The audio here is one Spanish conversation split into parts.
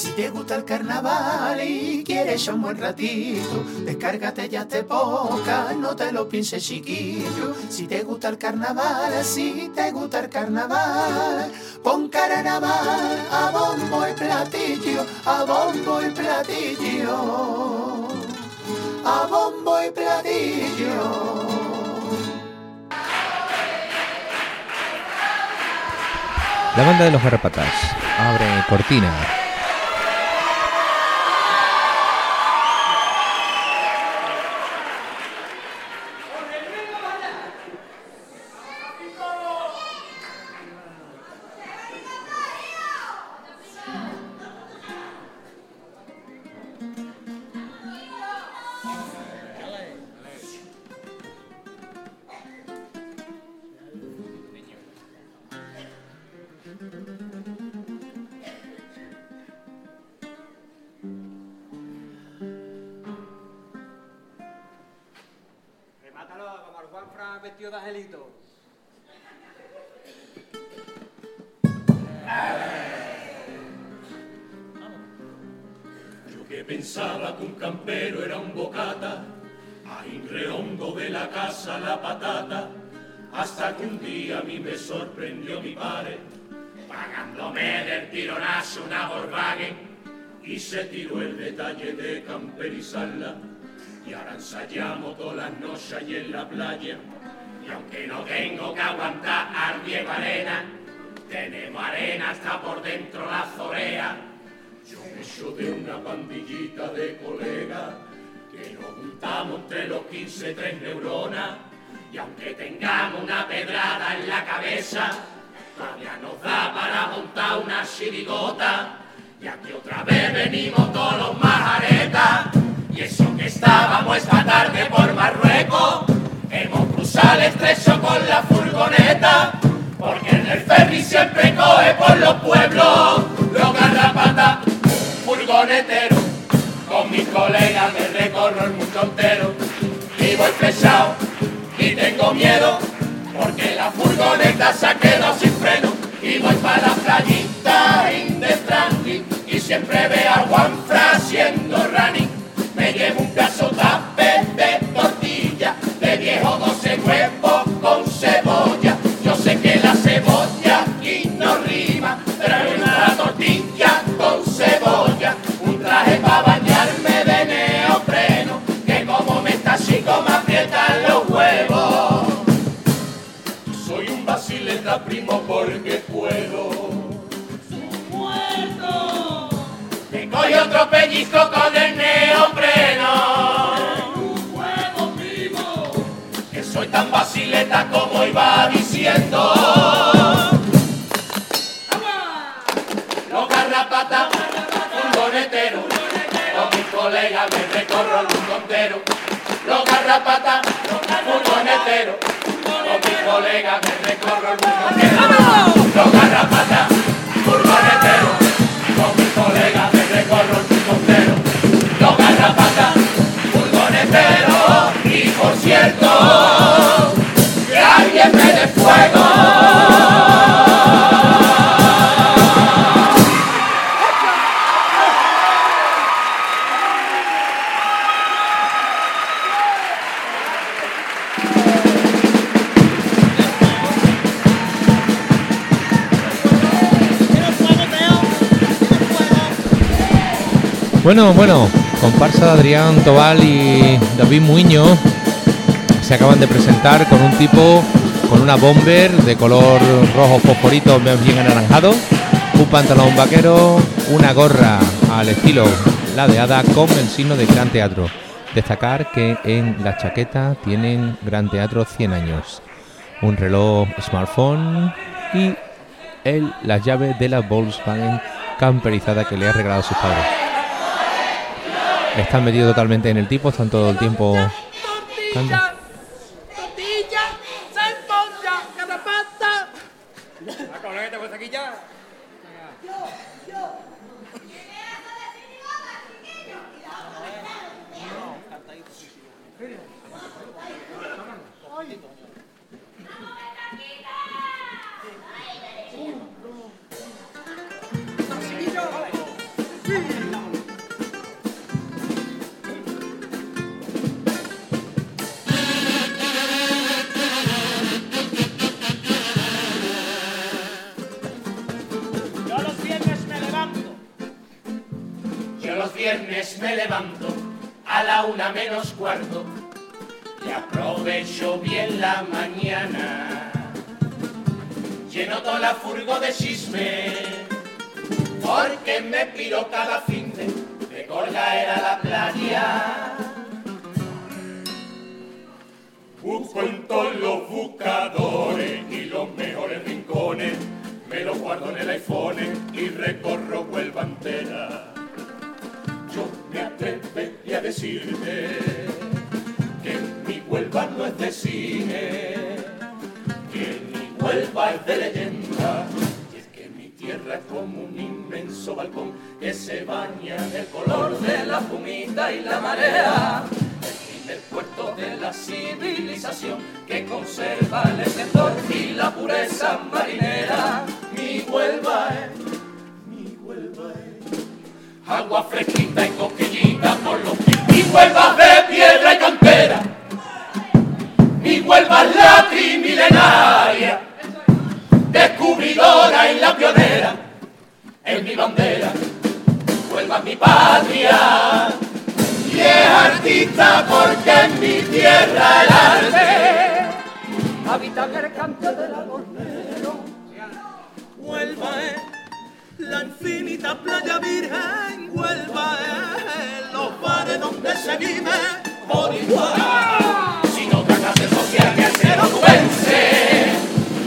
Si te gusta el carnaval y quieres un buen ratito, descárgate ya te poca, no te lo pienses chiquillo. Si te gusta el carnaval, si te gusta el carnaval, pon carnaval a bombo y platillo, a bombo y platillo, a bombo y platillo. La banda de los garrapatas abre cortina. Pensaba que un campero era un bocata, ahí rehondo de la casa la patata, hasta que un día a mí me sorprendió mi padre, pagándome del tironazo una Volkswagen, y se tiró el detalle de camperizarla, y ahora ensayamos todas las noches allí en la playa, y aunque no tengo que aguantar al Diego Arena, tenemos arena hasta por dentro la zorea, de una pandillita de colegas que nos juntamos entre los 15 tres neuronas y aunque tengamos una pedrada en la cabeza, todavía nos da para montar una chirigota y aquí otra vez venimos todos los majaretas y eso que estábamos esta tarde por Marruecos, hemos cruzado el estrecho con la furgoneta porque en el ferry siempre coge por los pueblos Con mis colegas me recorro el mundo entero. Y voy pesado y tengo miedo porque la furgoneta se ha sin freno. Y voy para la playita in the tranqui y siempre veo a Juanfra haciendo running. Me llevo un tape de tortilla de viejo 12 huevos Soy un basileta primo porque puedo. ¡Muerto! Tengo y otro pellizco con el neopreno. ¡Huevo vivo! Que soy tan basileta como iba diciendo. Los garrapatas, furgonetero, con mis colegas me recorro el mundo entero. Los garrapatas, furgonetero, con mis colegas me recorro el mundo entero. Los garrapatas, furgonetero, con mis colegas me recorro el mundo entero. Los garrapatas, furgonetero, y por cierto, Bueno, bueno, comparsa Adrián Tobal y David Muiño se acaban de presentar con un tipo con una bomber de color rojo fosforito bien anaranjado, un pantalón vaquero, una gorra al estilo ladeada con el signo de Gran Teatro. Destacar que en la chaqueta tienen Gran Teatro 100 años. un reloj smartphone y el, las llaves de la Volkswagen camperizada que le ha regalado a sus padres. Están metidos totalmente en el tipo, están todo el tiempo... Tortilla, viernes me levanto a la una menos cuarto y aprovecho bien la mañana. Lleno toda la furgo de chisme porque me piro cada fin de, de era y la marea. El puerto de la civilización que conserva el esplendor y la pureza marinera. Mi Huelva es, mi Huelva es agua fresquita y coquillita por los pies. Mi Huelva de piedra y cantera. Mi Huelva es la trimilenaria, descubridora y la pionera. Es mi bandera, Huelva es mi patria. Artista porque en mi tierra el arte habita en el canto del albornero. Huelva es la infinita playa virgen. Huelva es los bares donde se vive por igual. sin otra clase social que el ser onubense,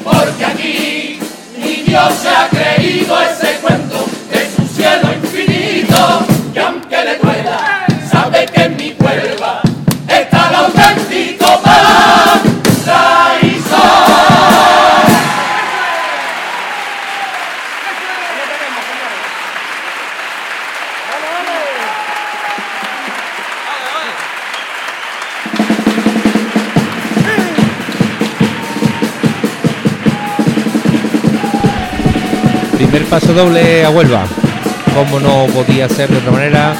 porque aquí mi Dios se ha creído ese cuento de su cielo paso doble a Huelva. Como no podía ser de otra manera,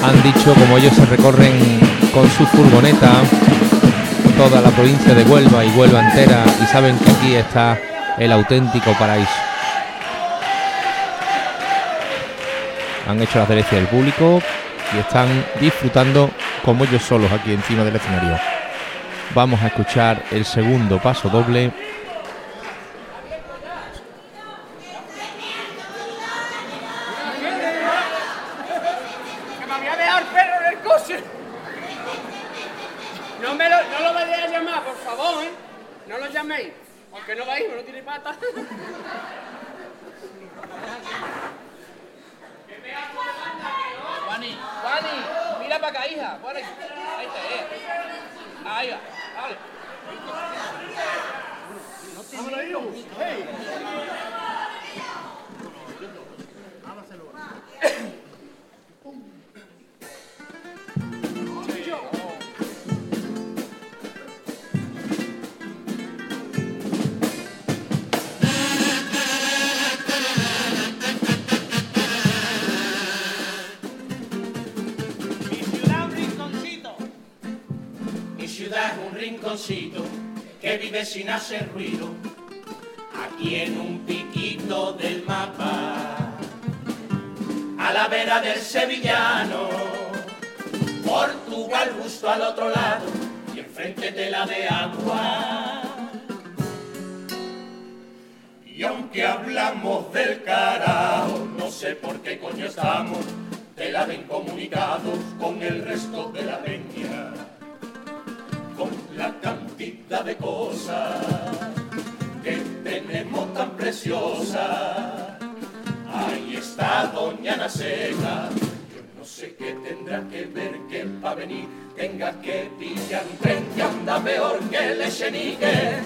han dicho como ellos se recorren con su furgoneta toda la provincia de Huelva y Huelva entera y saben que aquí está el auténtico paraíso. Han hecho la delicia del público y están disfrutando como ellos solos aquí encima del escenario. Vamos a escuchar el segundo paso doble Que me había dejado el perro en el coche. No, me lo, no lo vayáis a llamar, por favor, ¿eh? No lo llaméis. Aunque no tiene patas. Juani, Juani, mira para acá, hija. Ahí. Está, eh. Ahí va, vale. Mi que vive sin hacer ruido, aquí en un piquito del mapa, a la vera del sevillano, Portugal justo al otro lado y enfrente de la de agua. Y aunque hablamos del carajo, no sé por qué coño estamos de la ven comunicados con el resto de la peña. Con la cantidad de cosas que tenemos tan preciosas. Ahí está Doña Naseca, yo no sé qué tendrá que ver que pa' venir tenga que pillar un tren que anda peor que el Echenique.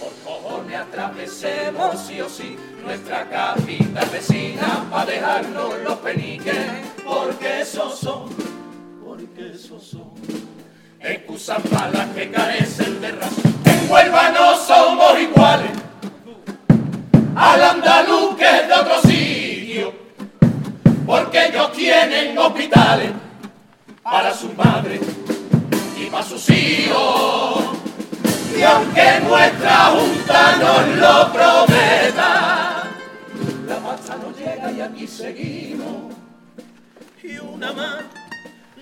Por cojones atravesemos sí o sí nuestra capital vecina pa' dejarnos los peniques, porque esos son, porque esos son excusas malas que carecen de razón. En Huelva no somos iguales al andaluz que es de otro sitio, porque ellos tienen hospitales para sus madres y para sus hijos. Y aunque nuestra junta nos lo prometa, la pasta no llega y aquí seguimos. y una más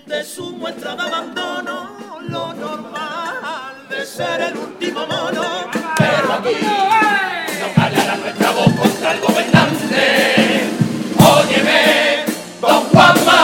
de su muestra de abandono, lo normal de ser el último mono. Pero aquí no callará nuestra voz contra el gobernante. Óyeme, don Juanma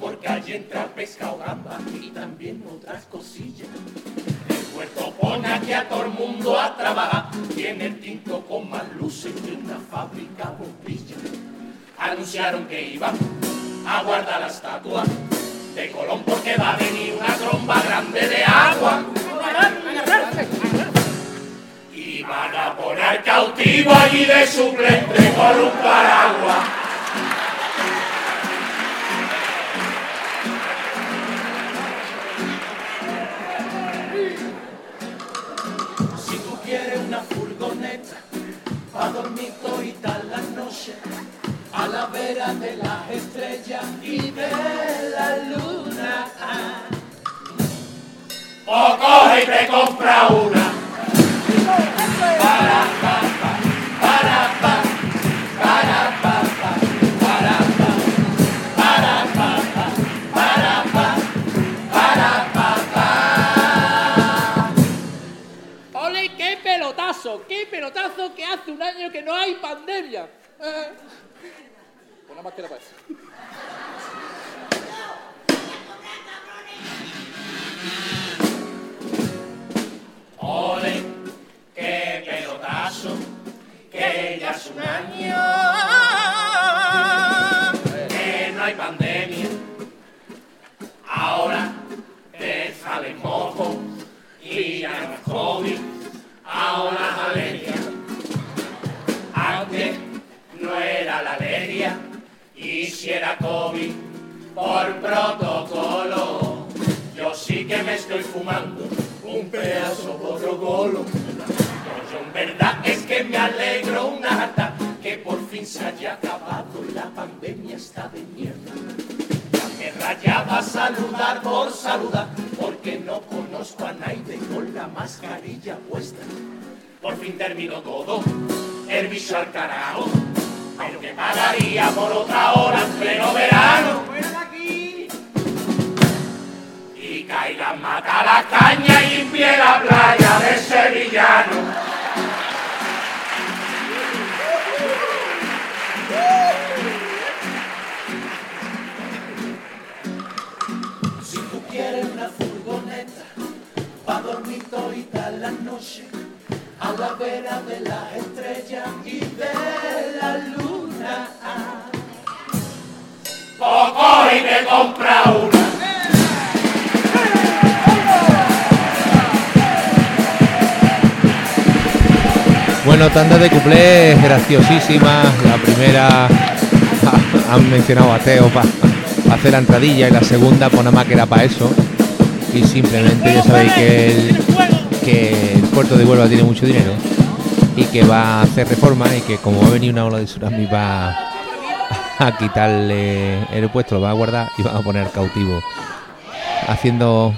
porque allí entra pescado gamba y también otras cosillas. El puerto pone aquí a todo el mundo a trabajar. Tiene el tinto con más luces que una fábrica bombilla. Anunciaron que iban a guardar la estatua de Colón porque va a venir una tromba grande de agua. Y van a poner cautivo allí de suplente con un paraguas. A la vera de las estrellas y de la luna. O coge y te compra una. Por protocolo. Yo sí que me estoy fumando un pedazo por golo. Yo en verdad es que me alegro una hata que por fin se haya acabado la pandemia está de mierda. Ya me rayaba saludar por saludar porque no conozco a nadie con la mascarilla puesta. Por fin terminó todo, el bicho al carajo. Pero que pagaría por otra hora en pleno verano. Caiga, mata la caña y limpie la playa de Sevillano. Si tú quieres una furgoneta pa' dormir todita la noche a la vera de las estrellas y de la luna. Poco y te compra una. Bueno, tanda de cuplés graciosísimas. La primera ha- han mencionado a Teo para hacer la entradilla y la segunda pues nada más que era para eso. Y simplemente ya sabéis que el, puerto de Huelva tiene mucho dinero y que va a hacer reforma y que como va a venir una ola de tsunami va a quitarle el puesto, lo va a guardar y va a poner cautivo. Haciendo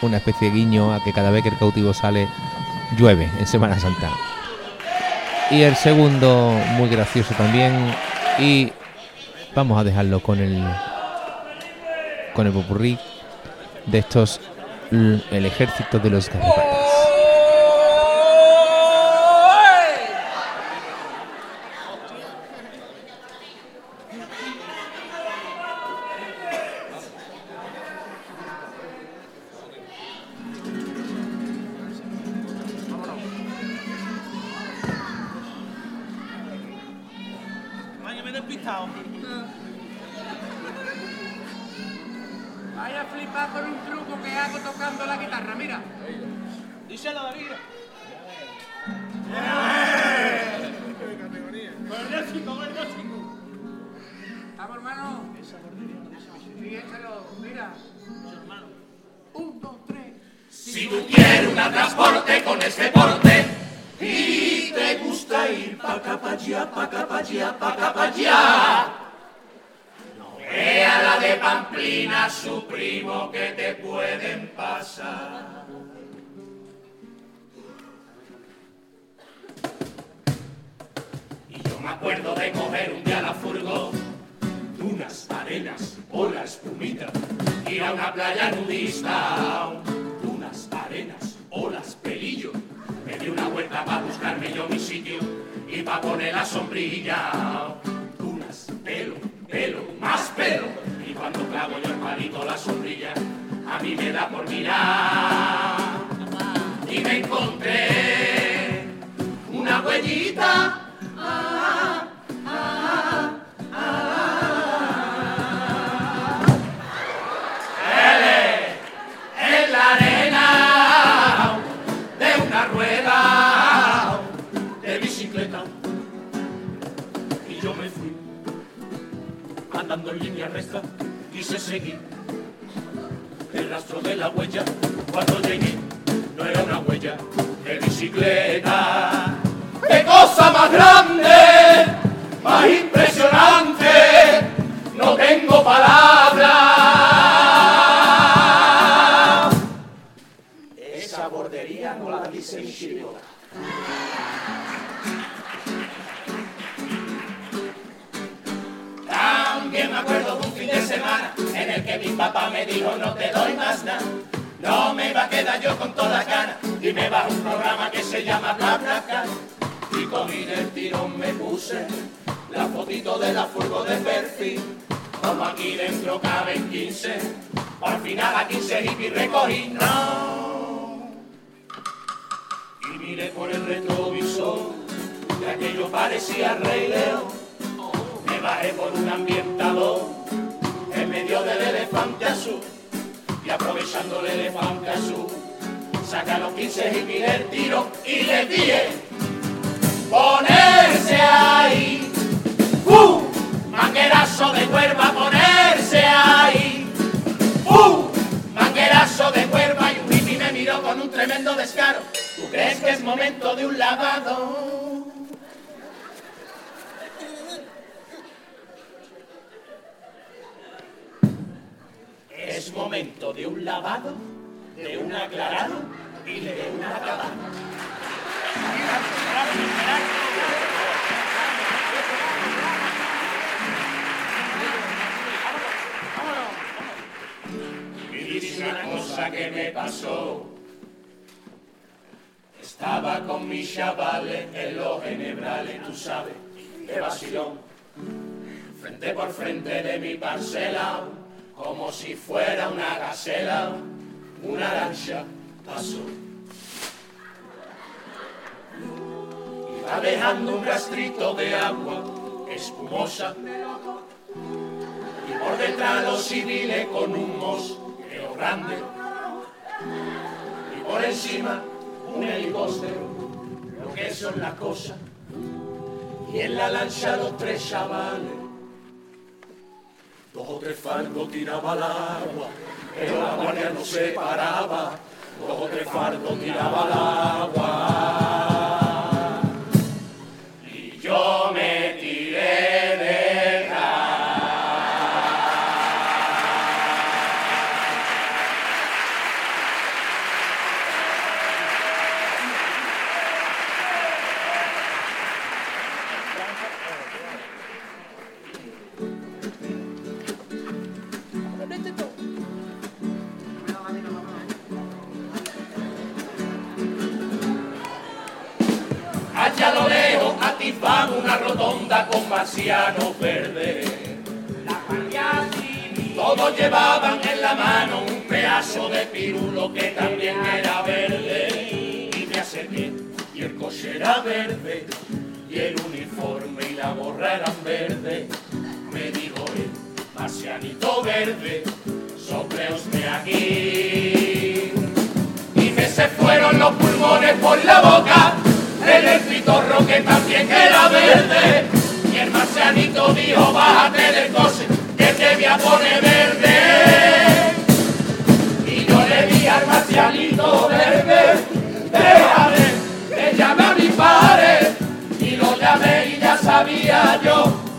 una especie de guiño a que cada vez que el cautivo sale llueve en Semana Santa. Y el segundo, muy gracioso también. Y vamos a dejarlo con el con el popurrí de estos el ejército de los garrapatas. Ir pa' acá, pa' pa' acá, pa'. No vea la de Pamplina, su primo, que te pueden pasar. Y yo me acuerdo de coger un día la furgo, dunas, arenas, ola, espumita, ir a una playa nudista, dunas, arenas, olas, pelillo. Me di una vuelta para buscarme yo mi sitio para poner la sombrilla. Dunas, pelo, pelo, más pelo. Y cuando clavo yo el palito la sombrilla, a mí me da por mirar. Y me encontré una huellita. Y cogí del tirón me puse la fotito de la furgo de perfil. Como aquí dentro caben 15, al final a 15 hippies recogí. No. Y miré por el retrovisor, que aquello parecía Rey León. Me bajé por un ambientador, en medio del elefante azul. Y aprovechando el elefante azul, saca los 15 hippies del tiro y les dije, ponerse ahí. ¡Uh! Manguerazo de cuerva, ponerse ahí. ¡Uh! Manguerazo de cuerva y un hippie me miró con un tremendo descaro. ¿Tú crees que es momento de un lavado? Es momento de un lavado, de un aclarado y de un acabado. Y una cosa que me pasó. Estaba con mis chavales en los generales, tú sabes, de vacilón. Frente por frente de mi parcela, como si fuera una gacela, una lancha pasó. Iba dejando un rastrito de agua espumosa. Y por detrás los civiles con un mosqueo grande. Y por encima un helicóptero, lo que son las cosas, y en la lancha los tres chavales, dos o tres fardos tiraba al agua, pero la guardia no se paraba, dos o tres fardos tiraba al agua, marcianos verdes. Todos llevaban en la mano un pedazo de pirulo que también era verde. Y me acerqué y el coche era verde. Y el uniforme y la gorra eran verdes. Me dijo el marcianito verde, sopleosme aquí. Y me se fueron los pulmones por la boca. El escritorro que también era verde. Marcianito dijo, bájate del coche, que te voy a poner verde. Y yo le di al marcianito verde, déjame, que llame a mi padre. Y lo llamé y ya sabía yo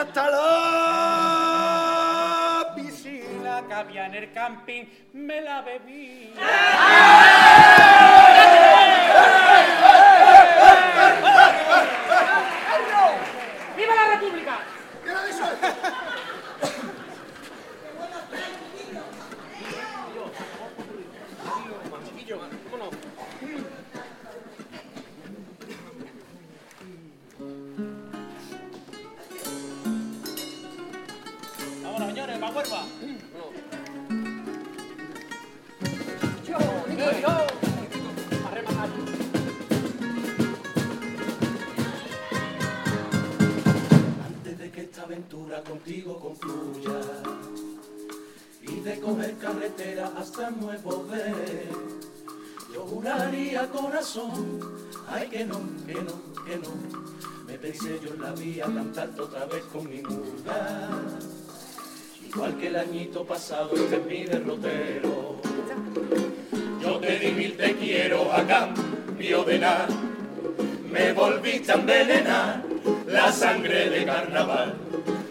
hasta la piscina que había en el camping me la bebí. ¡Viva Yo juraría corazón, ay que no, que no, que no. Me pensé yo en la vía cantarte otra vez con mi murga. Igual que el añito pasado este es mi derrotero. Yo te di mil te quiero a cambio de nada. Me volviste a envenenar la sangre de carnaval.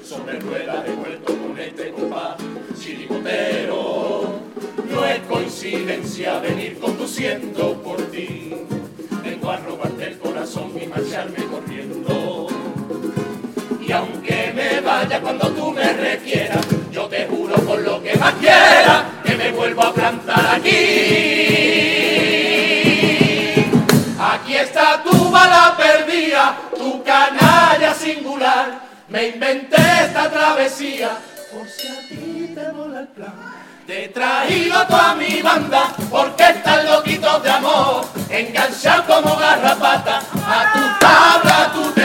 Sobre ruedas he vuelto con este compás chiricotero. No es coincidencia venir conduciendo por ti. Vengo a robarte el corazón y marcharme corriendo. Y aunque me vaya cuando tú me requieras, yo te juro por lo que más quiera que me vuelvo a plantar aquí. Aquí está tu bala perdida, tu canalla singular. Me inventé esta travesía por si a ti te mola el plan. Te he traído toda mi banda porque están loquitos de amor, enganchados como garrapata a tu tabla, a tu teléfono